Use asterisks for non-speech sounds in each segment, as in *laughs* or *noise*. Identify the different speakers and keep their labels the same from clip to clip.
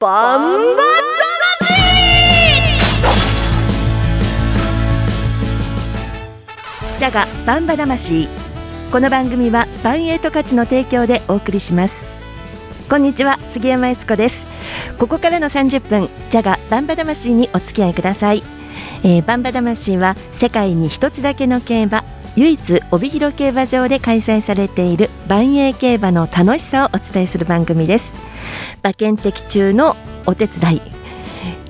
Speaker 1: バンバ
Speaker 2: ジャガバンバ魂。この番組はバンエイト価値の提供でお送りします。こんにちは杉山悦子です。ここからの30分ジャガバンバ魂にお付き合いください、えー、バンバ魂は世界に一つだけの競馬唯一帯広競馬場で開催されている万栄競馬の楽しさをお伝えする番組です。馬券的中のお手伝い、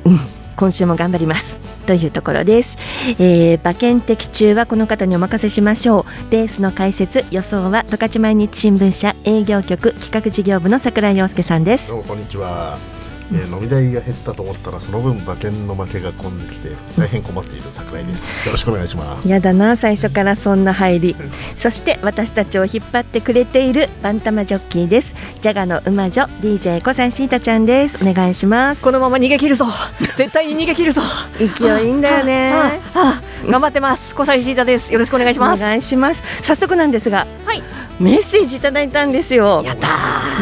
Speaker 2: うん、今週も頑張ります。というところです、えー、馬券的中はこの方にお任せしましょう。レースの解説予想は十勝毎日新聞社営業局企画事業部の桜井陽介さんです。
Speaker 3: どうもこんにちは。えー、飲み代が減ったと思ったらその分馬券の負けが込んできて大変困っている桜井です。よろしくお願いします。
Speaker 2: やだな最初からそんな入り。そして私たちを引っ張ってくれているバンタマジョッキーです。ジャガの馬女 DJ 小西シータちゃんです。お願いします。
Speaker 1: このまま逃げ切るぞ。絶対に逃げ切るぞ。
Speaker 2: 勢いいいんだよね。
Speaker 1: 頑張ってます。小西シータです。よろしくお願いします。
Speaker 2: お願いします。早速なんですが
Speaker 1: はい
Speaker 2: メッセージいただいたんですよ。
Speaker 1: やった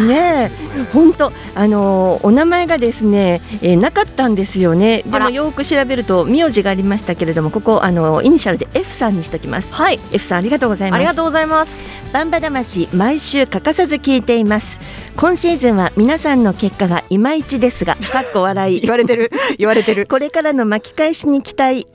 Speaker 2: ね本当あのお名前がですね、えー、なかったんですよね。でもよく調べると名字がありましたけれども、ここあのイニシャルで F さんにしておきます。
Speaker 1: はい、
Speaker 2: F さんありがとうございます。あ
Speaker 1: りがとうございます。
Speaker 2: バンバ魂毎週欠かさず聞いています。今シーズンは皆さんの結果がいまいちですが、*laughs* かっこ笑い
Speaker 1: 言われてる *laughs* 言われてる。
Speaker 2: これからの巻き返しに期待。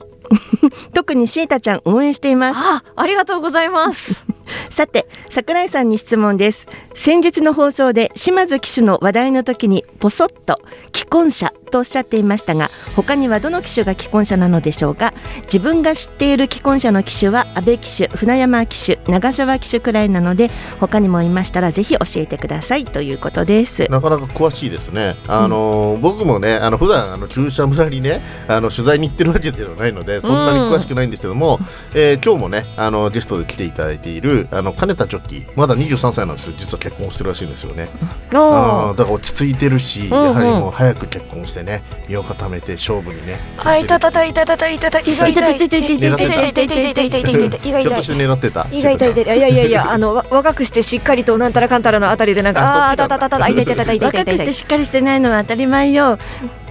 Speaker 2: *laughs* 特にシータちゃん応援しています。
Speaker 1: あ、ありがとうございます。
Speaker 2: さて桜井さんに質問です。先日の放送で島津騎手の話題の時にポソッと既婚者とおっしゃっていましたが他にはどの騎手が既婚者なのでしょうか？自分が知っている既婚者の騎手は阿部騎手船山騎手長澤騎手くらいなので他にもいましたらぜひ教えてくださいということです。
Speaker 3: なかなか詳しいですね。あの、うん、僕もねあの普段あの駐車村にねあの取材に行ってるわけではないのでそんなに詳しくないんですけども、うん、えー、今日もねあのゲストで来ていただいているあの金田ジョッキーまだ23歳なんですよ。実は結婚してるらしいんですよね。*laughs* あだから落ち着いてるし、やはりもう早く結婚してね身を固めて勝負にね
Speaker 1: あいたたたいたたたいたた。意外痛い。痛い痛い痛い痛い痛い痛い痛い痛い痛い痛い痛い意外痛い痛いいやいやいやあの若くしてしっかりとなんたらかんたらのあたりでなんかあたたたたた痛い痛い痛い痛い痛い
Speaker 2: 若くしてしっかりしてないのは当たり前よ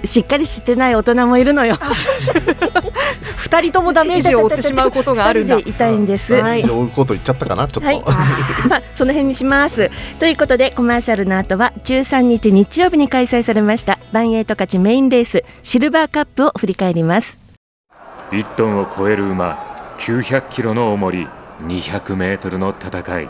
Speaker 2: しっかりしてない大人もいるのよ
Speaker 1: 二人ともダメージを負ってしまうことがあるんだ
Speaker 2: 痛いんです、
Speaker 3: はい、そういうこと言っちゃったかなちょっと、はい、*laughs*
Speaker 2: まあその辺にします。ということでコマーシャルの後は13日日曜日に開催されましたバンエイト勝ちメインレースシルバーカップを振り返ります。
Speaker 4: 1トンを超える馬900キロの重り200メートルの戦い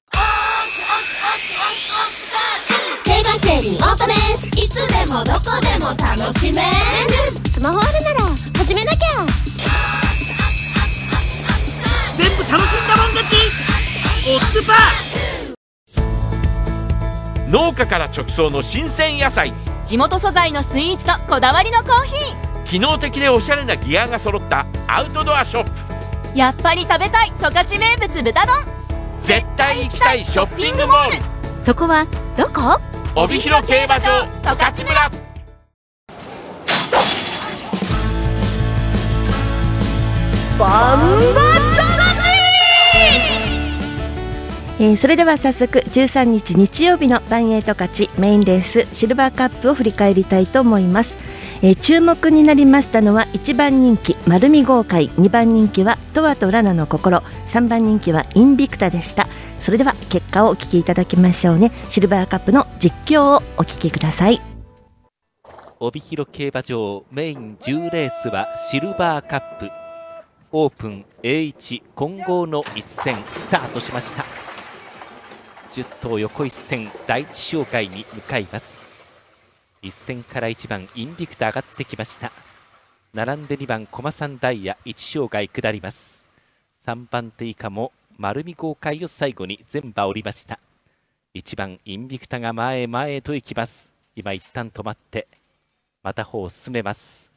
Speaker 5: 競馬競輪オートレース。いつでもどこでも楽しめる。スマホあるなら始めなきゃ。
Speaker 6: 全部楽しんだもん勝ち。オッズ
Speaker 7: パー農家から直送の新鮮野菜。
Speaker 8: 地元素材のスイーツとこだわりのコーヒー。
Speaker 7: 機能的でおしゃれなギアが揃ったアウトドアショップ。
Speaker 8: やっぱり食べたい十勝名物豚丼
Speaker 7: 絶対行きたいショッピングモール。
Speaker 8: そこはどこ？
Speaker 7: 帯広競馬場十勝村。
Speaker 1: バンバ
Speaker 2: えー、それでは早速13日日曜日のバンエイト勝ちメインレースシルバーカップを振り返りたいと思います、えー、注目になりましたのは1番人気丸見豪快。2番人気はトワとラナの心。3番人気はインビクタでした。それでは結果をお聞きいただきましょうね。シルバーカップの実況をお聞きください。
Speaker 9: 帯広競馬場メイン10レースはシルバーカップ。オープン A1 混合の一戦スタートしました。10頭横一線第一障害に向かいます。一戦から1番インビクタ上がってきました。並んで2番駒3ダイヤ1障害下ります。3番手以下も丸見豪快を最後に全馬降りました。1番インビクタが前へ前へと行きます。今一旦止まってまた歩を進めます。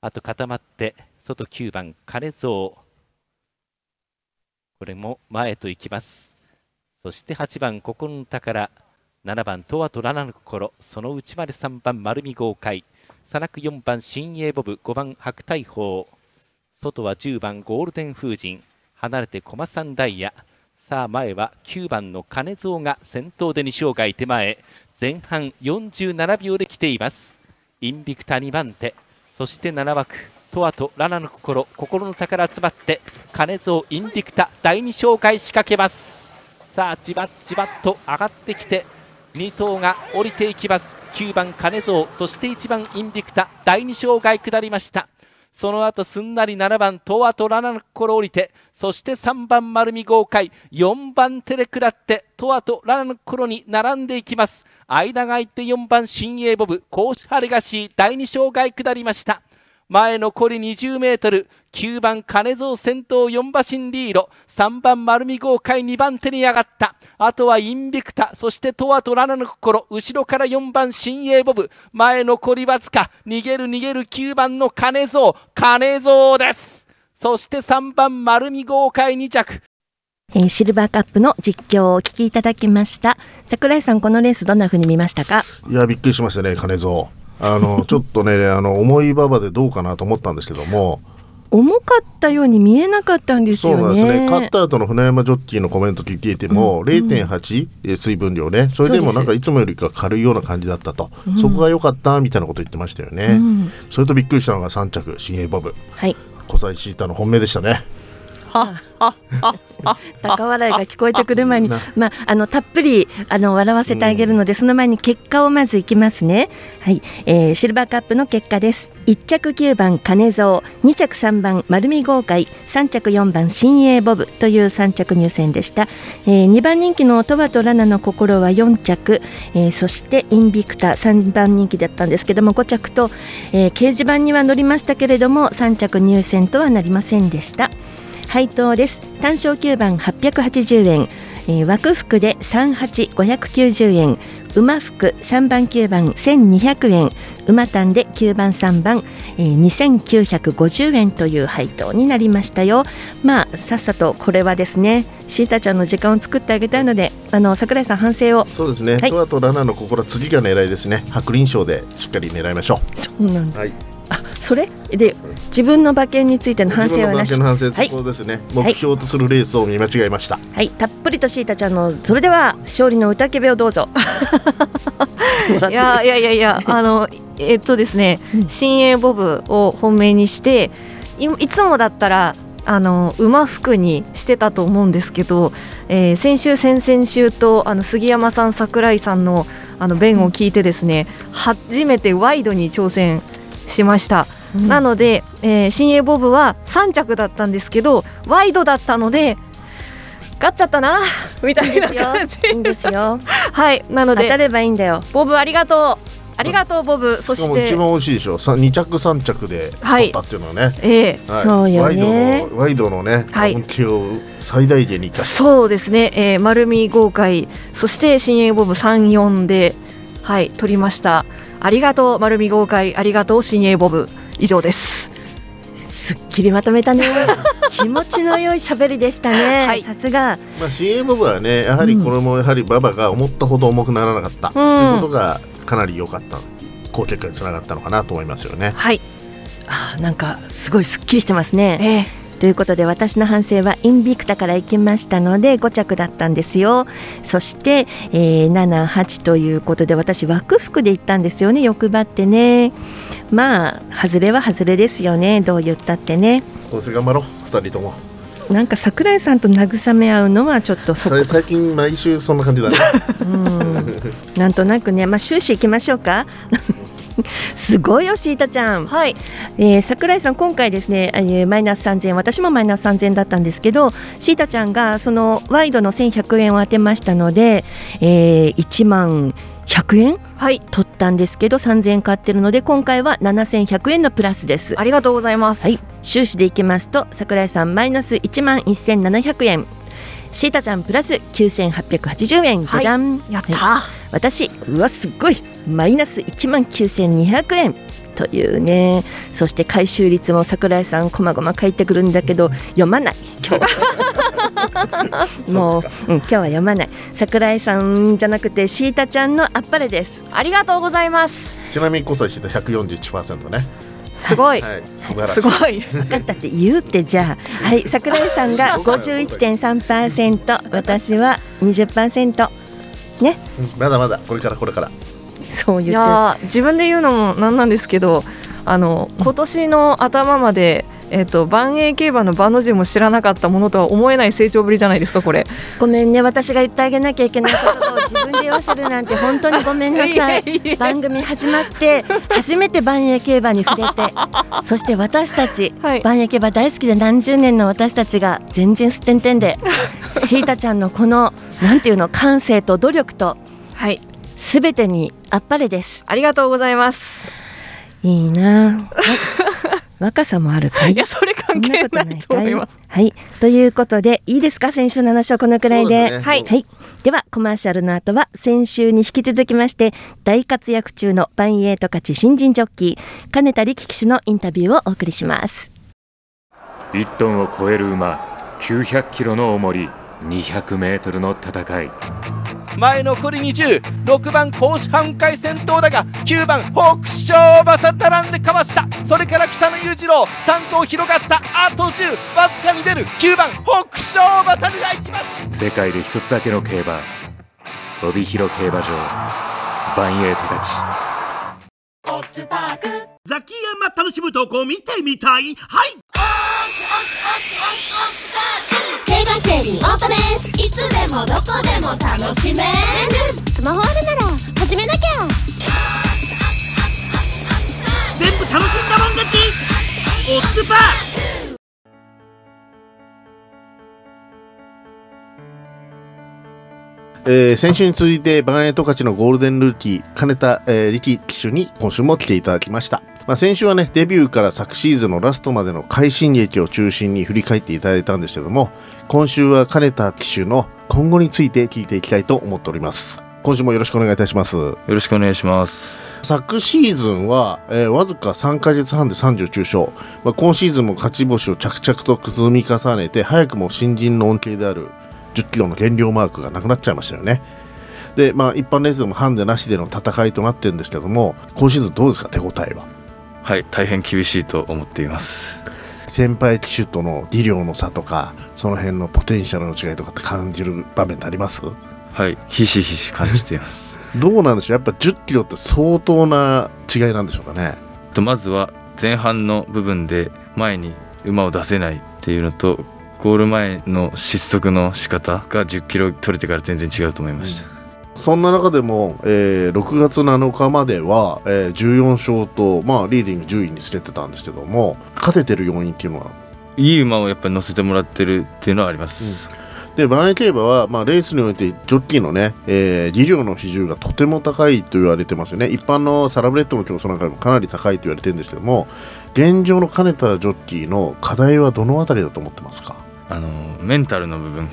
Speaker 9: あと固まって外9番金蔵。これも前と行きます。そして8番ここの宝7番とわとラナの心その内まで3番丸見豪快。さなく4番新鋭ボブ5番白大砲。外は10番ゴールデン風神。離れて駒さんダイヤ。さあ前は9番の金蔵が先頭で西岡手前。前半47秒で来ています。インビクタ2番手。そして7枠とあとラナの心心の宝集まって金蔵インビクタ第2紹介仕掛けます。さあじわじわと上がってきて2頭が降りていきます。9番金蔵そして1番インビクタ第2障害下りました。その後すんなり7番トアとラナの心降りてそして3番丸見豪快4番手で下ってトアとラナの心に並んでいきます。間が空いて4番新鋭ボブ甲子ハレガシー第2障害下りました。前残り20メートル9番金蔵先頭4馬身リード3番丸見豪快2番手に上がった。あとはインビクタそしてトアとラナの心後ろから4番新鋭ボブ。前残りわずか逃げる逃げる9番の金蔵。金蔵です。そして3番丸見豪快2着。
Speaker 2: えーシルバーカップの実況をお聞きいただきました。桜井さんこのレースどんな風に見ましたか？
Speaker 3: いやびっくりしましたね金蔵あのちょっとねあの重い馬場でどうかなと思ったんですけども。
Speaker 2: 重かったように見えなかったんです
Speaker 3: そう
Speaker 2: よね
Speaker 3: なんですね。勝った後の船山ジョッキーのコメント聞いていても、0.8えー水分量ね。それでもなんかいつもよりか軽いような感じだったと、そこが良かったみたいなこと言ってましたよね、それとびっくりしたのが3着新鋭ボブ。
Speaker 2: はい。
Speaker 3: 小西シータの本命でしたね
Speaker 2: 高笑いが聞こえてくる前に
Speaker 3: な、
Speaker 2: まあ、あのたっぷりあの笑わせてあげるので、その前に結果をまずいきますね。はい、えーシルバーカップの結果です。1着9番金蔵、2着3番丸見豪快、3着4番新鋭ボブという3着入選でした。えー、2番人気のトバとラナの心は4着、えーそしてインビクタ3番人気だったんですけども5着と、えー掲示板には乗りましたけれども3着入選とはなりませんでした。配当です。単勝9番880円、えー枠服で38590円。馬服3番9番1200円。馬単で9番3番、えー2950円という配当になりましたよ。まあさっさとこれはですねシータちゃんの時間を作ってあげたいのであの桜井さん反省を。
Speaker 3: そうですね、
Speaker 2: はい。
Speaker 3: トアとラナの心次が狙いですね。白輪賞でしっかり狙いましょ
Speaker 2: そうなんだ
Speaker 3: うはい。
Speaker 2: あそれ？で自分の馬券についての反省はなし。
Speaker 3: 反省
Speaker 2: はい。
Speaker 3: そこですね、目標とするレースを見間違えました、
Speaker 2: はい、たっぷりとシータちゃんのそれでは勝利の歌けべをどうぞ。*laughs*
Speaker 1: いやいやいやいやあのえっとですね、
Speaker 2: うん。
Speaker 1: 新鋭ボブを本命にしていいつもだったらあの馬服にしてたと思うんですけど、えー先週先々週とあの杉山さん桜井さんのあの弁を聞いてですね初めてワイドに挑戦しました、なので、えー新鋭ボブは3着だったんですけどワイドだったので勝っちゃったなみたいな感じ。
Speaker 2: いいんですよ。*laughs*
Speaker 1: はいなので
Speaker 2: 当たればいいんだよ。
Speaker 1: ボブありがとう。ありがとうボブ。そ
Speaker 3: し
Speaker 1: て
Speaker 3: も一番美味しいでしょ。さ2着3着で取ったっていうのはね、
Speaker 1: ええ
Speaker 3: はい。
Speaker 2: そうよね。
Speaker 3: ワイドのワイドのね、
Speaker 1: はい。
Speaker 3: 本気を最大限に生かして
Speaker 1: そうですね、えー、丸見豪快。そして新鋭ボブ34ではい取りましたありがとう丸見豪快ありがとう新鋭ボブ。以上です。
Speaker 2: すっきりまとめたね。*laughs* 気持ちの良い喋りでしたね。
Speaker 1: はい。
Speaker 2: さすが。
Speaker 3: まあ CA ボブはねやはりこれもやはり馬場が思ったほど重くならなかった、ということがかなり良かった。好結果につながったのかなと思いますよね。
Speaker 1: はい。
Speaker 2: あーなんかすごいすっきりしてますね。
Speaker 1: えー
Speaker 2: ということで私の反省はインビクタから行きましたので5着だったんですよ。そして、えー、78ということで私枠服で行ったんですよね。欲張ってね。まあ外れは外れですよね。どう言ったってね。
Speaker 3: 今年頑張ろう。2人とも。
Speaker 2: なんか桜井さんと慰め合うのはちょっとそこ。
Speaker 3: さ最近毎週そんな感じだね。
Speaker 2: うん。なんとなくね。まあ終始行きましょうかすごいよシータちゃん。
Speaker 1: はい。
Speaker 2: えー、桜井さん、今回ですね、えーマイナス3000円、私もマイナス3000円だったんですけど、シータちゃんがそのワイドの1100円を当てましたので、えー、1万100円
Speaker 1: はい。
Speaker 2: 取ったんですけど、3000円買ってるので、今回は7100円のプラスです。
Speaker 1: ありがとうございます。
Speaker 2: はい、収支でいきますと、桜井さん、マイナス1万1700円。シータちゃんプラス9880円、じゃじゃん、
Speaker 1: やった、
Speaker 2: はい。私うわすっごいマイナス1万9200円。というね。そして回収率も桜井さんこまごま書いてくるんだけど読まない。*laughs* もう、うん、今日は読まない。桜井さんじゃなくてシータちゃんのあっぱれです。
Speaker 1: ありがとうござます。
Speaker 3: ちなみに交際してた141%ね。
Speaker 1: すごい、
Speaker 3: はい素晴らしい。
Speaker 1: すごい。
Speaker 2: 分かったって言うってじゃあ。*laughs* はい桜井さんが51.3%私は20%ね。
Speaker 3: うんまだまだ。これからこれから *laughs*
Speaker 2: そう言
Speaker 1: いやー自分で言うのもなんなんですけどあの今年の頭までえっ、と万栄競馬の馬の字も知らなかったものとは思えない成長ぶりじゃないですかこれ。
Speaker 2: ごめんね私が言ってあげなきゃいけないことを自分で言わせるなんて本当にごめんなさい。番組始まって初めて万栄競馬に触れて *laughs* そして私たち、
Speaker 1: はい。
Speaker 2: 万栄競馬大好きで何十年の私たちが全然すってんてんでシータちゃんのこのなんていうの感性と努力と
Speaker 1: はい
Speaker 2: すべてにあっぱれです。
Speaker 1: ありがとうございます。
Speaker 2: いいな。わ *laughs* 若さもあるかい？
Speaker 1: いやそれ関係ないと思います。
Speaker 2: はい、ということでいいですか？先週の話はこのくらいで。
Speaker 3: ね。
Speaker 1: はい。
Speaker 2: はい、ではコマーシャルの後は先週に引き続きまして大活躍中のバンエイト勝ち新人ジョッキー金田力騎手のインタビューをお送りします。
Speaker 4: 1トンを超える馬900キロの重り200メートルの戦い。
Speaker 7: 前残り206番甲子半回先頭だが9番北勝馬さ並んでかわした。それから北野裕次郎3頭広がったあと10わずかに出る。9番北勝馬さでいきます。
Speaker 4: 世界で一つだけの競馬。帯広競馬場。バンエイトたち。
Speaker 6: ザキヤマ楽しむとこ見てみたい？はい
Speaker 5: 競馬競輪オートレースいつでもどこでも楽しめるスマホあるなら始めなきゃ。
Speaker 6: 全部楽しんだもん勝ち。オッズパー
Speaker 3: えー先週に続いてバンエイト勝ちのゴールデンルーキー金田、えー力騎手に今週も来ていただきました、まあ、先週はねデビューから昨シーズンのラストまでの快進撃を中心に振り返っていただいたんですけども今週は金田騎手の今後について聞いていきたいと思っております。今週もよろしくお願いいたします。
Speaker 10: よろしくお願いします。
Speaker 3: 昨シーズンは、えーわずか3ヶ月半で39勝、まあ、今シーズンも勝ち星を着々と積み重ねて早くも新人の恩恵である10キロの減量マークがなくなっちゃいましたよね。でまあ一般レースでもハンデなしでの戦いとなってるんですけども今シーズンどうですか？手応えは？
Speaker 10: はい、大変厳しいと思っています。
Speaker 3: 先輩騎手との技量の差とかその辺のポテンシャルの違いとかって感じる場面ってあります？
Speaker 10: はい、ひしひし感じています。*laughs*
Speaker 3: どうなんでしょう？やっぱ10キロって相当な違いなんでしょうかね？
Speaker 10: とまずは前半の部分で前に馬を出せないっていうのとゴール前の失速の仕方が10キロ取れてから全然違うと思いました。
Speaker 3: そんな中でも、えー6月7日までは、えー14勝と、まあ、リーディング10位につけてたんですけども勝ててる要因っていうのは？い
Speaker 10: い馬をやっぱり乗せてもらってるっていうのはあります。
Speaker 3: でバンエイ競馬は、まあ、レースにおいてジョッキーのね、えー技量の比重がとても高いと言われてますよね。一般のサラブレッドの競争なんかでもかなり高いと言われてるんですけども現状の兼ねたジョッキーの課題はどのあたりだと思ってますか、
Speaker 10: あのメンタルの部分。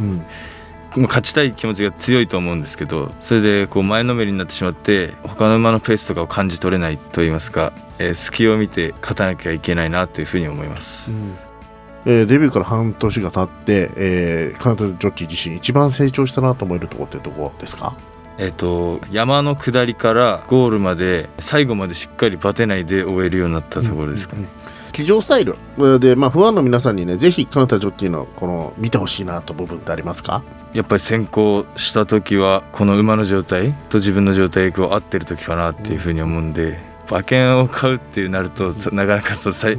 Speaker 3: うん。
Speaker 10: まあ勝ちたい気持ちが強いと思うんですけどそれでこう前のめりになってしまって他の馬のペースとかを感じ取れないと言いますか、えー隙を見て勝たなきゃいけないなというふうに思います。
Speaker 3: えーデビューから半年が経って、えー、カナダジョッキー自身一番成長したなと思えるところってどこですか？
Speaker 10: えっと山の下りからゴールまで最後までしっかりバテないで終えるようになったところですかね。
Speaker 3: 騎乗スタイル。えーで、まあ、不安の皆さんにねぜひカナダジョッキーのこの見てほしいなと部分ってありますか？
Speaker 10: やっぱり先行した時はこの馬の状態と自分の状態が合ってる時かなっていうふうに思うんで馬券を買うっていうなるとそなかなかその最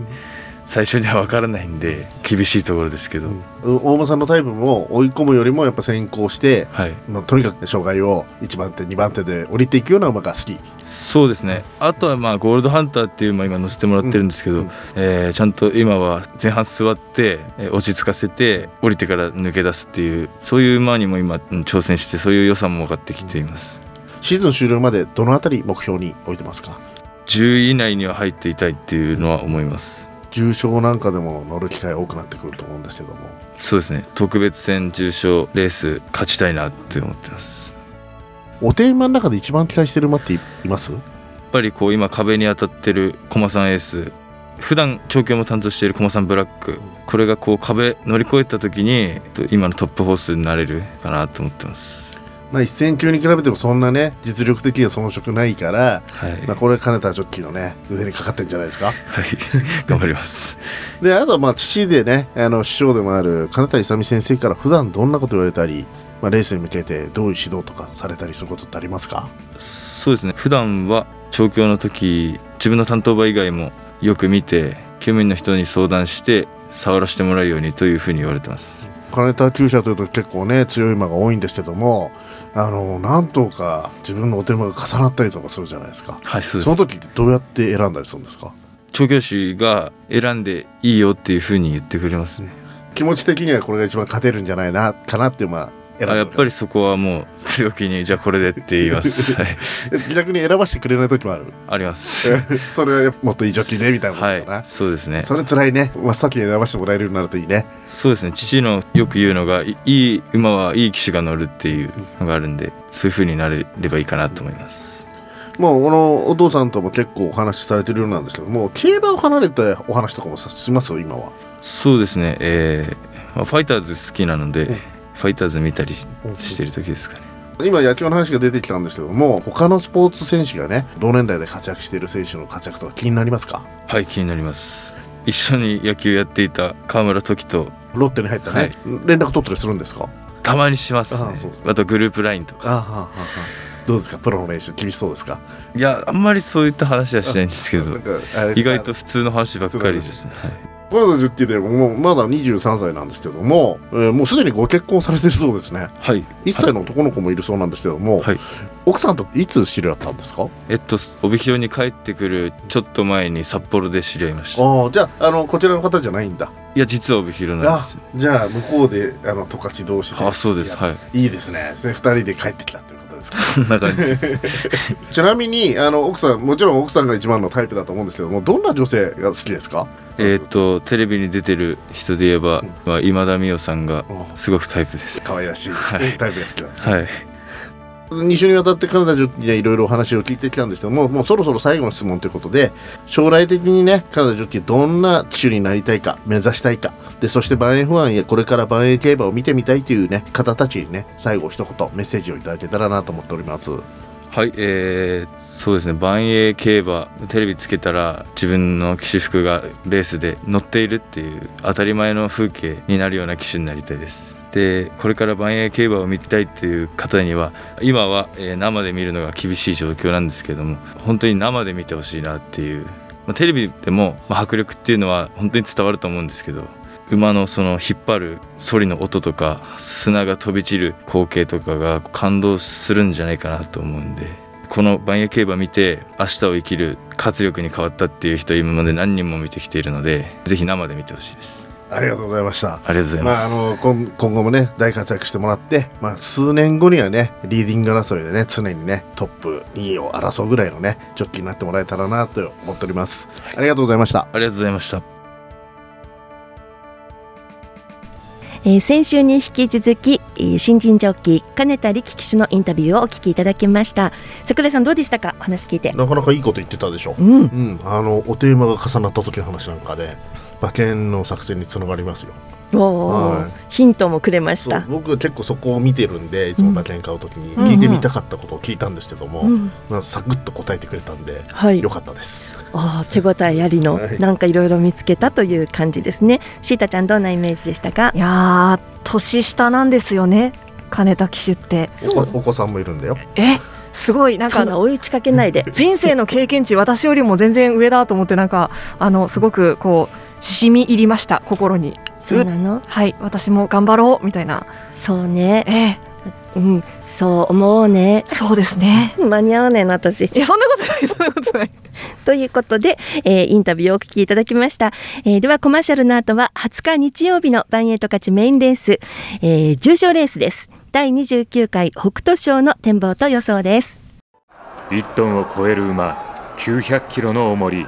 Speaker 10: 最初には分からないんで厳しいところですけど、
Speaker 3: う大間さんのタイプも追い込むよりもやっぱ先行して、
Speaker 10: はい、
Speaker 3: まあ、とにかく障害を1番手2番手で降りていくような馬が好き。
Speaker 10: そうですね。あとはまあゴールドハンターっていう馬今乗せてもらってるんですけど、えーちゃんと今は前半座って、えー落ち着かせて降りてから抜け出すっていうそういう馬にも今うん挑戦してそういう良さも分かってきています。
Speaker 3: シーズン終了までどのあたり目標に置いてますか
Speaker 10: ？10位以内には入っていたいっていうのは思います
Speaker 3: 重賞なんかでも乗る機会多くなってくると思うんですけども。
Speaker 10: そうですね。特別戦重賞レース勝ちたいなって思ってます。
Speaker 3: お手馬の中で一番期待してる馬っていいます？
Speaker 10: やっぱりこう今壁に当たってる駒さんエース。普段調教も担当している駒さんブラック。これがこう壁乗り越えた時にと今のトップホースになれるかなと思ってます
Speaker 3: まあ、一戦級に比べてもそんなね実力的には遜色ないから、
Speaker 10: はい。
Speaker 3: まあ、これ金田ジョッキーのね腕にかかってんじゃないですか？
Speaker 10: はい。*laughs* 頑張ります。
Speaker 3: であとはまあ父でねあの師匠でもある金田勇先生から普段どんなこと言われたり、まあ、レースに向けてどういう指導とかされたりすることってありますか？
Speaker 10: そうですね。普段は調教の時自分の担当馬以外もよく見て救務員の人に相談して触らせてもらうようにというふうに言われてます
Speaker 3: 金田厩舎というと結構ね強い馬が多いんですけどもあの何頭か自分のお手間が重なったりとかするじゃないですか。
Speaker 10: はいそうです。
Speaker 3: その時ってどうやって選んだりするんですか？
Speaker 10: 調教師が選んでいいよっていうふうに言ってくれますね。
Speaker 3: 気持ち的にはこれが一番勝てるんじゃないなかなっていうまあ
Speaker 10: やっぱりそこはもう強気にじゃあこれでって言います、*laughs* はい、
Speaker 3: 逆に選ばせてくれない時もある。
Speaker 10: あります。*laughs*
Speaker 3: それはもっといいジョッキーねみたいなこと
Speaker 10: はい
Speaker 3: かな、
Speaker 10: そうですね。
Speaker 3: それ辛いね。真っ先に選ばせてもらえるようになるといいね。
Speaker 10: そうですね。父のよく言うのがいいい馬はいい騎手が乗るっていうのがあるんでそういう風になれればいいかなと思います。
Speaker 3: もうこのお父さんとも結構お話しされてるようなんですけども競馬を離れてお話とかもさします？よ今は。
Speaker 10: そうですね。えーまあファイターズ好きなので、ファイターズ見たりしてる時ですかね。
Speaker 3: 今野球の話が出てきたんですけども他のスポーツ選手がね同年代で活躍している選手の活躍とか気になりますか？
Speaker 10: はい気になります。一緒に野球やっていた川村時と
Speaker 3: ロッテに入ったね、
Speaker 10: はい。
Speaker 3: 連絡取ったりするんですか？
Speaker 10: たまにしますね。
Speaker 3: あ
Speaker 10: とグループラインとか。
Speaker 3: ああはあはあ。どうですか？プロの練習厳しそうですか？
Speaker 10: いやあんまりそういった話はしないんですけど。*laughs* 意外と普通の話ばっかりですね、はい
Speaker 3: まだ10期でももうまだ23歳なんですけども、えーもうすでにご結婚されてるそうですね。
Speaker 10: はい。
Speaker 3: 1歳の男の子もいるそうなんですけども、
Speaker 10: はい。
Speaker 3: 奥さんといつ知り合ったんですか？
Speaker 10: えっと帯広に帰ってくるちょっと前に札幌で知り合いました。
Speaker 3: ああじゃああのこちらの方じじゃないんだ。
Speaker 10: いや実は帯広なん
Speaker 3: あ
Speaker 10: ですよ。
Speaker 3: じゃあ向こうであの十勝同士で
Speaker 10: あそうです。はい。
Speaker 3: いいですね。で2人で帰ってきたということですか？
Speaker 10: そんな感じです。
Speaker 3: ちなみにあの奥さんもちろん奥さんが一番のタイプだと思うんですけどもどんな女性が好きですか？
Speaker 10: えっとテレビに出てる人で言えば、まあ、今田美桜さんが
Speaker 3: うん
Speaker 10: すごくタイプです。
Speaker 3: 可愛らしい、
Speaker 10: はい。
Speaker 3: タイプが好きなんです
Speaker 10: はい。
Speaker 3: 2週にわたってカナダジョッキーでいろいろお話を聞いてきたんですけどももうそろそろ最後の質問ということで将来的にねカナダジョッキーどんな騎手になりたいか目指したいかでそして万円不安やこれから万円競馬を見てみたいというね方たちにね最後一言メッセージをいただけたらなと思っております。
Speaker 10: はいえー、そうですね。万栄競馬テレビつけたら自分の騎手服がレースで乗っているっていう当たり前の風景になるような騎手になりたいです。でこれから万栄競馬を見たいっていう方には今は、えー生で見るのが厳しい状況なんですけども本当に生で見てほしいなっていう、まあ、テレビでも、まあ迫力っていうのは本当に伝わると思うんですけど馬のその引っ張る反りの音とか砂が飛び散る光景とかが感動するんじゃないかなと思うんでこの万栄競馬見て明日を生きる活力に変わったっていう人今まで何人も見てきているのでぜひ生で見てほしいです。
Speaker 3: ありがとうございました。
Speaker 10: ありがとうござい
Speaker 3: まあ、
Speaker 10: ます、
Speaker 3: あの今今後もね大活躍してもらって、まあ、数年後にはねリーディング争いでね常にねトップ2位を争うぐらいのねジョッキーになってもらえたらなと思っております、ありがとうございました。
Speaker 10: ありがとうございました
Speaker 2: えー先週に引き続き、えー新人ジョッキー金田力騎手のインタビューをお聞きいただきました。桜井さんどうでしたか？お話聞いて。
Speaker 3: なかなかいいこと言ってたでしょ、
Speaker 2: う。ん。
Speaker 3: うん、あのおテーマが重なった時の話なんかで馬券の作戦につながりますよはい。
Speaker 2: ヒントもくれました。
Speaker 3: 僕結構そこを見てるんでいつも馬券買う時に
Speaker 2: うん。
Speaker 3: 聞いてみたかったことを聞いたんですけども、
Speaker 2: うん。
Speaker 3: まあ、サクッと答えてくれたんで、
Speaker 2: はい。
Speaker 3: よかったです。
Speaker 2: あー手応えありの、
Speaker 3: はい。
Speaker 2: なんかいろいろ見つけたという感じですね。シータちゃんどんなイメージでしたか？
Speaker 1: いやー年下なんですよね。金田騎手って。
Speaker 3: お子お子さんもいるんだよ。
Speaker 1: えすごい。なんか
Speaker 2: 追い打ちかけないで。*laughs*
Speaker 1: 人生の経験値私よりも全然上だと思ってなんかあのすごくこう染み入りました心に
Speaker 2: そうなの？
Speaker 1: はい私も頑張ろうみたいな。
Speaker 2: そうね。
Speaker 1: ええ。
Speaker 2: うんそう思うね。
Speaker 1: そうですね。*laughs*
Speaker 2: 間に合わないの私。
Speaker 1: いやそんなことないそんなことない。*laughs*
Speaker 2: ということで、えーインタビューをお聞きいただきました、えーではコマーシャルの後は20日日曜日のバンエイト勝ちメインレース、えー重賞レースです。第29回北斗賞の展望と予想です。
Speaker 4: 1トンを超える馬900キロの重り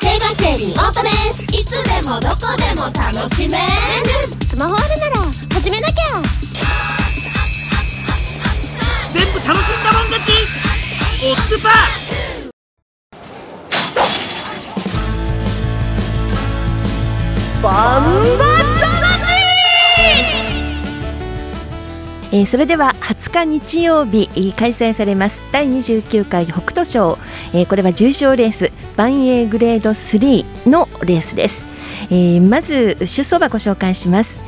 Speaker 5: 競馬競輪オートレース。いつでもどこでも楽しめる。スマホあるなら始めなきゃ。
Speaker 6: 全部楽しんだもん勝ち。オッズパー
Speaker 2: バンえーそれでは20日日曜日開催されます。第29回北斗賞、えーこれは重賞レース。万栄グレード3のレースです、えーまず出走馬ご紹介します。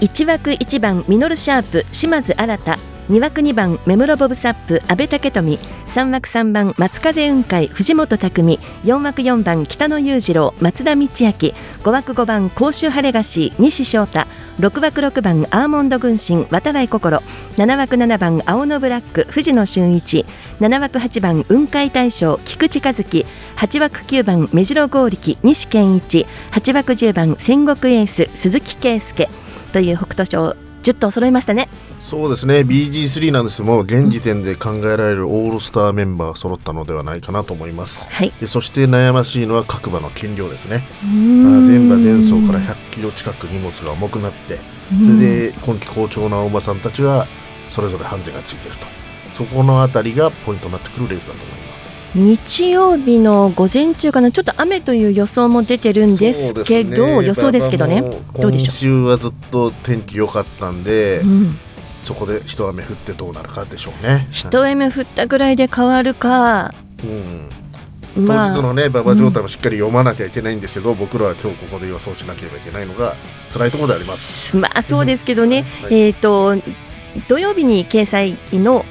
Speaker 2: 1枠1番ミノルシャープ島津新。2枠2番目室ボブサップ阿部武富。3枠3番松風雲海藤本匠4枠4番北野裕次郎松田道明。5枠5番甲州晴れ菓子西翔太。6枠6番アーモンド軍神渡来心。7枠7番青のブラック藤野俊一。7枠8番雲海大将菊池和樹。8枠9番目白剛力西健一。8枠10番戦国エース鈴木圭介。という北斗賞10頭揃いましたね。
Speaker 3: そうですね。BG3 なんです。けども現時点で考えられるオールスターメンバーが揃ったのではないかなと思います、
Speaker 2: はい。
Speaker 3: でそして悩ましいのは各馬の斤量ですね。全馬前走から100キロ近く荷物が重くなってそれで今季好調なお馬さんたちはそれぞれハンデがついていると。そこのあたりがポイントになってくるレースだと思います
Speaker 2: 日曜日の午前中かなちょっと雨という予想も出てるんですけど
Speaker 3: そう
Speaker 2: 予想ですけどね。どうでしょ
Speaker 3: 今週はずっと天気良かったんで、
Speaker 2: う、うん、
Speaker 3: そこで一雨降ってどうなるかでしょうね。
Speaker 2: 一雨降ったぐらいで変わるか。
Speaker 3: うん。
Speaker 2: まあ。
Speaker 3: 当日のね馬場状態もしっかり読まなきゃいけないんですけど、僕らは今日ここで予想しなければいけないのが辛いところであります。
Speaker 2: まあそうですけどね、
Speaker 3: はい。
Speaker 2: えっ、と土曜日に掲載の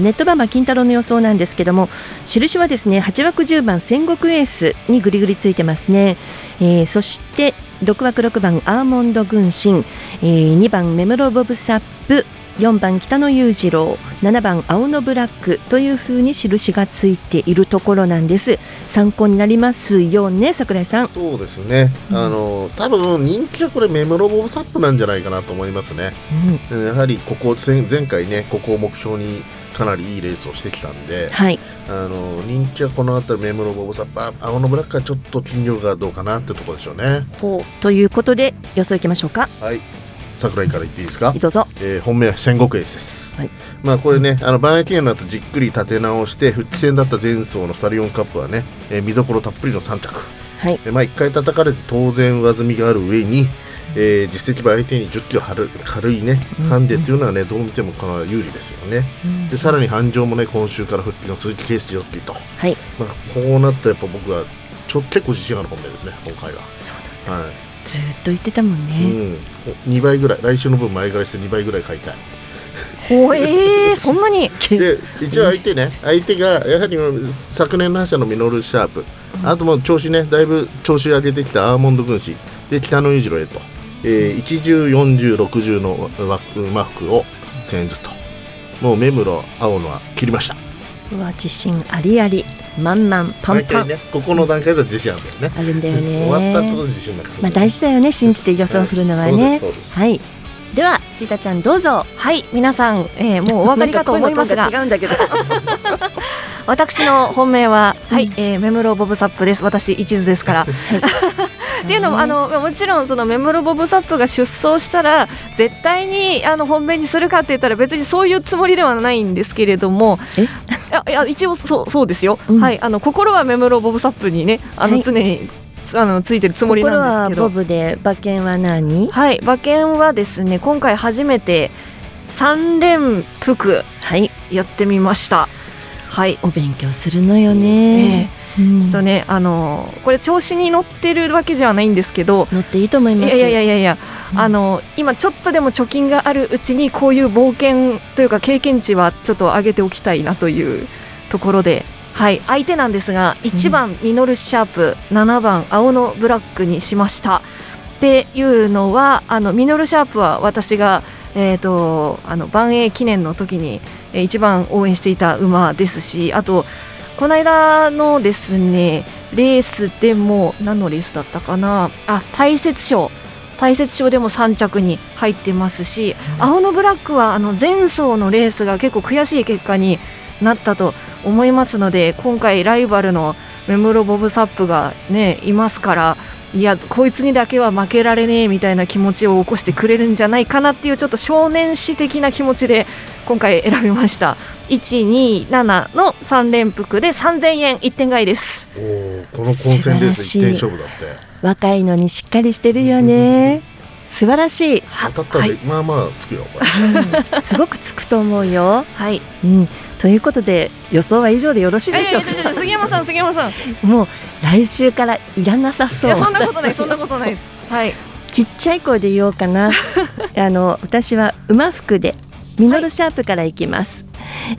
Speaker 2: ネットバンバ金太郎の予想なんですけども印はですね8枠10番戦国エースにぐりぐりついてますね、えーそして6枠6番アーモンド軍神、えー2番メムロボブサップ。4番北野裕次郎7番青のブラックというふうに印がついているところなんです。参考になりますよね桜井さん。
Speaker 3: そうですね、あの多分人気はこれメムロボブサップなんじゃないかなと思いますね。
Speaker 2: うん。
Speaker 3: やはりここ前前回ねここを目標にかなりいいレースをしてきたんで、
Speaker 2: はい。
Speaker 3: あの人気はこの辺りメムロボブサップあ青のブラックはちょっと斤量がどうかなってところでしょうね。
Speaker 2: ほう。ということで予想いきましょうか。
Speaker 3: はい桜井から言っていいですか？
Speaker 2: どうぞ。
Speaker 3: えー本命は戦国エースです、
Speaker 2: はい。
Speaker 3: まあこれねあの万駅の後じっくり立て直して復帰戦だった前走のスタリオンカップはね、えー見どころたっぷりの3着。
Speaker 2: はい。
Speaker 3: でまあ1回叩かれて当然上積みがある上に、えー実績馬相手に1 0キロ軽軽いねハンデっていうのはねどう見てもかなり有利ですよね、でさらに繁盛もね今週から復帰の鈴木圭介ジョッキーと、
Speaker 2: はい。
Speaker 3: まあ、こうなったらやっぱ僕はちょ結構自信ある本命ですね今回は。
Speaker 2: そう
Speaker 3: はい
Speaker 2: ずーっと言ってたもんね、
Speaker 3: うん、2倍ぐらい。来週の分前借りして2倍ぐらい買いたい。
Speaker 1: ほえー、*laughs* そんなに？
Speaker 3: で一応相手ね。相手がやはり昨年の覇者のミノルシャープ、あともう調子ね。だいぶ調子上げてきたアーモンド軍師で北野裕次郎へと、えー、1104060の枠馬服を1000円ずつと。もう目室青のは切りました。
Speaker 2: うわ自信ありあり満々パン
Speaker 3: 毎
Speaker 2: パン、
Speaker 3: 回ねここの段階では自信あるんだよね。
Speaker 2: あるんだよね。
Speaker 3: 終わった後の自信なくする。
Speaker 2: まあ大事だよね信じて予想するのはね、はい。ではシータちゃんどうぞ。
Speaker 1: はい皆さん、えーもうお分かりかと思いますが
Speaker 2: 違うんだけど *laughs*
Speaker 1: 私の本命は、*laughs* はい、えーメムロボブサップです。私一途ですから。*laughs* っていうのもあのもちろんそのメムロボブサップが出走したら絶対にあの本命にするかって言ったら別にそういうつもりではないんですけれども
Speaker 2: え？
Speaker 1: いやいや一応そうそうですよ、
Speaker 2: うん。
Speaker 1: はい。あの心はメムロボブサップにねあの
Speaker 2: はい。
Speaker 1: 常に、あのついてるつもりなんですけど。
Speaker 2: ボブで馬券は何？
Speaker 1: はい。馬券はですね今回初めて三連複
Speaker 2: はい。
Speaker 1: やってみました。はい
Speaker 2: お勉強するのよね、うん。
Speaker 1: ちょっとね、あのこれ調子に乗ってるわけじゃないんですけど、
Speaker 2: 乗っていいと思います。
Speaker 1: いやいやいやいやいや、
Speaker 2: うん。
Speaker 1: あの今ちょっとでも貯金があるうちにこういう冒険というか経験値はちょっと上げておきたいなというところで、はい、相手なんですが1番ミノルシャープ、7番青のブラックにしました。っていうのはあのミノルシャープは私が、えー、とあの万栄記念の時に、えー一番応援していた馬ですしあとこの間のですねレースでも何のレースだったかなあ大雪賞。大雪賞でも3着に入ってますし、青のブラックはあの前走のレースが結構悔しい結果になったと思いますので今回ライバルのメムロボブサップがねいますからいやこいつにだけは負けられねえみたいな気持ちを起こしてくれるんじゃないかなっていうちょっと少年誌的な気持ちで今回選びました。127の3連複で3000円1点買いです。
Speaker 3: おーこの混戦レース一点勝負だって。
Speaker 2: 若いのにしっかりしてるよね。素晴らしい。
Speaker 3: 当たったら、まあまあつくよこれ
Speaker 2: すごくつくと思うよ。
Speaker 1: はい。
Speaker 2: うん。ということで予想は以上でよろしいでしょうか？
Speaker 1: いやいやいやいや杉山さん杉山さん。い
Speaker 2: もう来週からいらなさそう。
Speaker 1: やそんなことないそんなことないです。*laughs* はい。
Speaker 2: ちっちゃい声で言おうかな。*laughs* あの私は馬服でミノルシャープからいきます、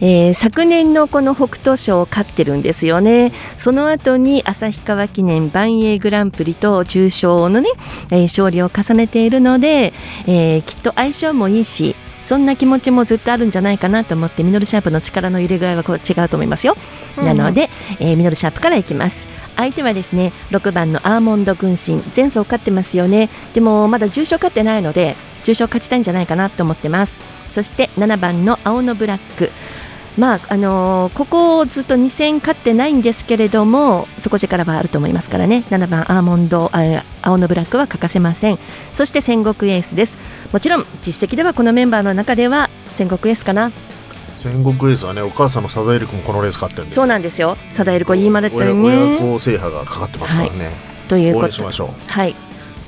Speaker 2: えー昨年のこの北斗賞を勝ってるんですよね。その後に旭川記念万栄グランプリと重賞のね、えー勝利を重ねているので、えーきっと相性もいいしそんな気持ちもずっとあるんじゃないかなと思ってミノルシャープの力の入れ具合はこう違うと思いますよ、
Speaker 1: うん
Speaker 2: なので、えーミノルシャープからいきます。相手はですね6番のアーモンド軍神前走勝ってますよね。でもまだ重賞勝ってないので重賞勝ちたいんじゃないかなと思ってます。そして7番の青のブラックまああのーここずっと2戦勝ってないんですけれども底力はあると思いますからね。7番アーモンドあ青のブラックは欠かせません。そして戦国エースです。もちろん実績ではこのメンバーの中では戦国エースかな。
Speaker 3: 戦国エースはねお母さんのサザエル君もこのレース勝ってるんです
Speaker 2: そうなんですよ。サダエルコ言いまだったよ
Speaker 3: 親親
Speaker 2: ね
Speaker 3: 子制覇がかかってますからね、
Speaker 2: ということ。
Speaker 3: 応援しましょう。
Speaker 2: はい。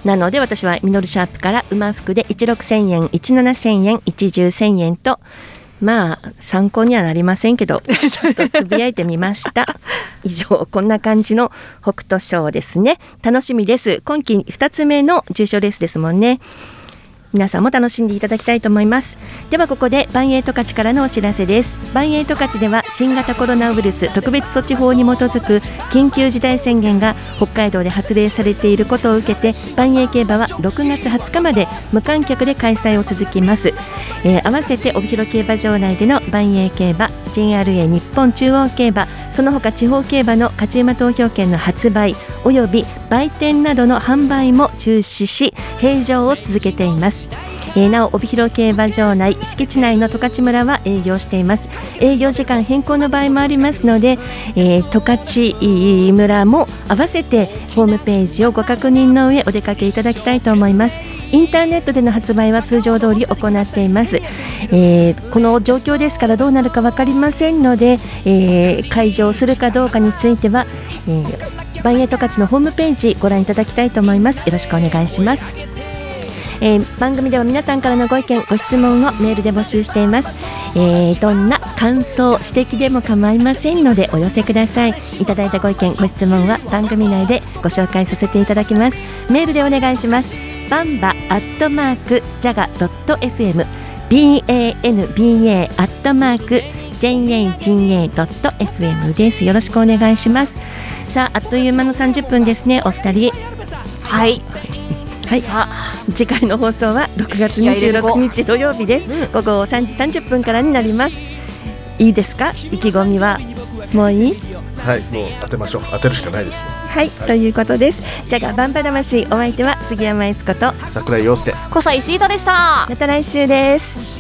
Speaker 2: なので私はミノルシャープから馬服で16000円、17000円、11000円とまあ参考にはなりませんけど *laughs* ちょっとつぶやいてみました。*laughs* 以上こんな感じの北斗賞ですね。楽しみです。今季2つ目の重賞レースですもんね。皆さんも楽しんでいただきたいと思います。ではここでバンエイト勝ちからのお知らせです。バンエイト勝ちでは新型コロナウイルス特別措置法に基づく緊急事態宣言が北海道で発令されていることを受けてバンエイ競馬は6月20日まで無観客で開催を続きます、えー合わせて帯広競馬場内でのバンエイ競馬 JRA 日本中央競馬その他地方競馬の勝ち馬投票券の発売および売店などの販売も中止し平常を続けています。えーなお帯広競馬場内敷地内の十勝村は営業しています。営業時間変更の場合もありますので、えー十勝村も合わせてホームページをご確認の上お出かけいただきたいと思います。インターネットでの発売は通常通り行っています、えーこの状況ですからどうなるか分かりませんので、えー開場するかどうかについては、えー、バンエイト勝ちのホームページご覧いただきたいと思います。よろしくお願いします。えー番組では皆さんからのご意見ご質問をメールで募集しています、えーどんな感想指摘でも構いませんのでお寄せください。いただいたご意見ご質問は番組内でご紹介させていただきます。メールでお願いします。バンバアットマークジャガドット FM banba アットマーク jaga.fm です。よろしくお願いします。さああっという間の30分ですね。お二人。
Speaker 1: はい。
Speaker 2: はい、次回の放送は6月26日土曜日です、午後3時30分からになります。いいですか？意気込みは？もういい？
Speaker 3: はいもう当てましょう。当てるしかないですもん。
Speaker 2: はい、ということです。じゃがバンバ魂お相手は杉山悦子と
Speaker 3: 桜井陽介。
Speaker 1: 小西シータでした。
Speaker 2: また来週です。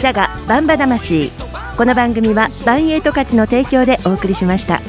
Speaker 2: ジャガバンバ魂。この番組はバンエイト価値の提供でお送りしました。